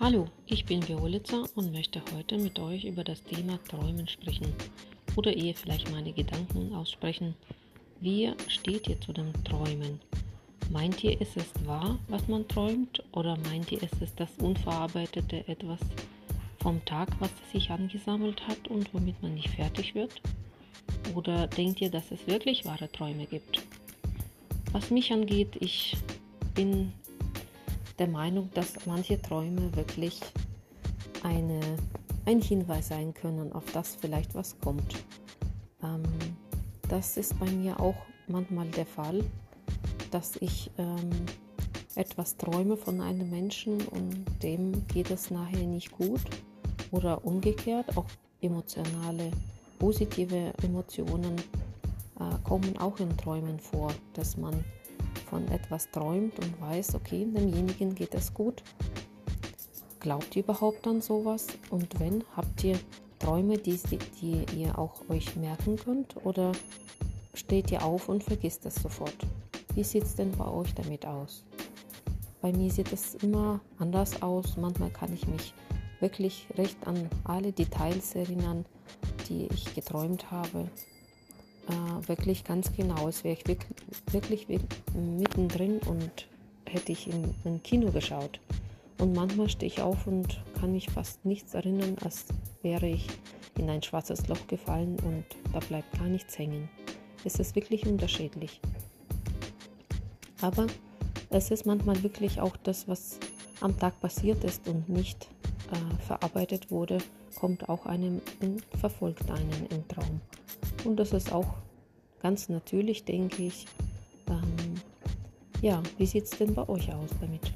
Hallo, ich bin Violitza und möchte heute mit euch über das Thema Träumen sprechen oder eher vielleicht meine Gedanken aussprechen. Wie steht ihr zu dem Träumen? Meint ihr, ist es wahr, was man träumt oder meint ihr, ist es das unverarbeitete etwas vom Tag, was sich angesammelt hat und womit man nicht fertig wird? Oder denkt ihr, dass es wirklich wahre Träume gibt? Was mich angeht, ich bin der Meinung, dass manche Träume wirklich eine, ein Hinweis sein können, auf das vielleicht was kommt. Ähm, das ist bei mir auch manchmal der Fall, dass ich ähm, etwas träume von einem Menschen und dem geht es nachher nicht gut oder umgekehrt, auch emotionale, positive Emotionen äh, kommen auch in Träumen vor, dass man von etwas träumt und weiß, okay, demjenigen geht es gut. Glaubt ihr überhaupt an sowas? Und wenn, habt ihr Träume, die, die ihr auch euch merken könnt? Oder steht ihr auf und vergisst es sofort? Wie sieht es denn bei euch damit aus? Bei mir sieht es immer anders aus. Manchmal kann ich mich wirklich recht an alle Details erinnern, die ich geträumt habe äh, wirklich ganz genau. Es wäre ich wirklich, wirklich mittendrin und hätte ich in ein Kino geschaut. Und manchmal stehe ich auf und kann mich fast nichts erinnern, als wäre ich in ein schwarzes Loch gefallen und da bleibt gar nichts hängen. Es ist wirklich unterschiedlich. Aber es ist manchmal wirklich auch das, was am Tag passiert ist und nicht äh, verarbeitet wurde, kommt auch einem in, verfolgt einen im Traum. Und das ist auch ganz natürlich, denke ich. Ähm, ja, wie sieht es denn bei euch aus damit?